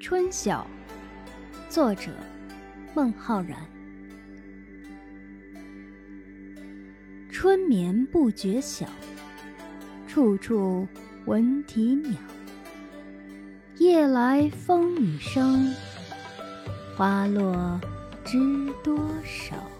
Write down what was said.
春晓作者孟浩然。春眠不觉晓处处闻啼鸟。夜来风雨声花落知多少？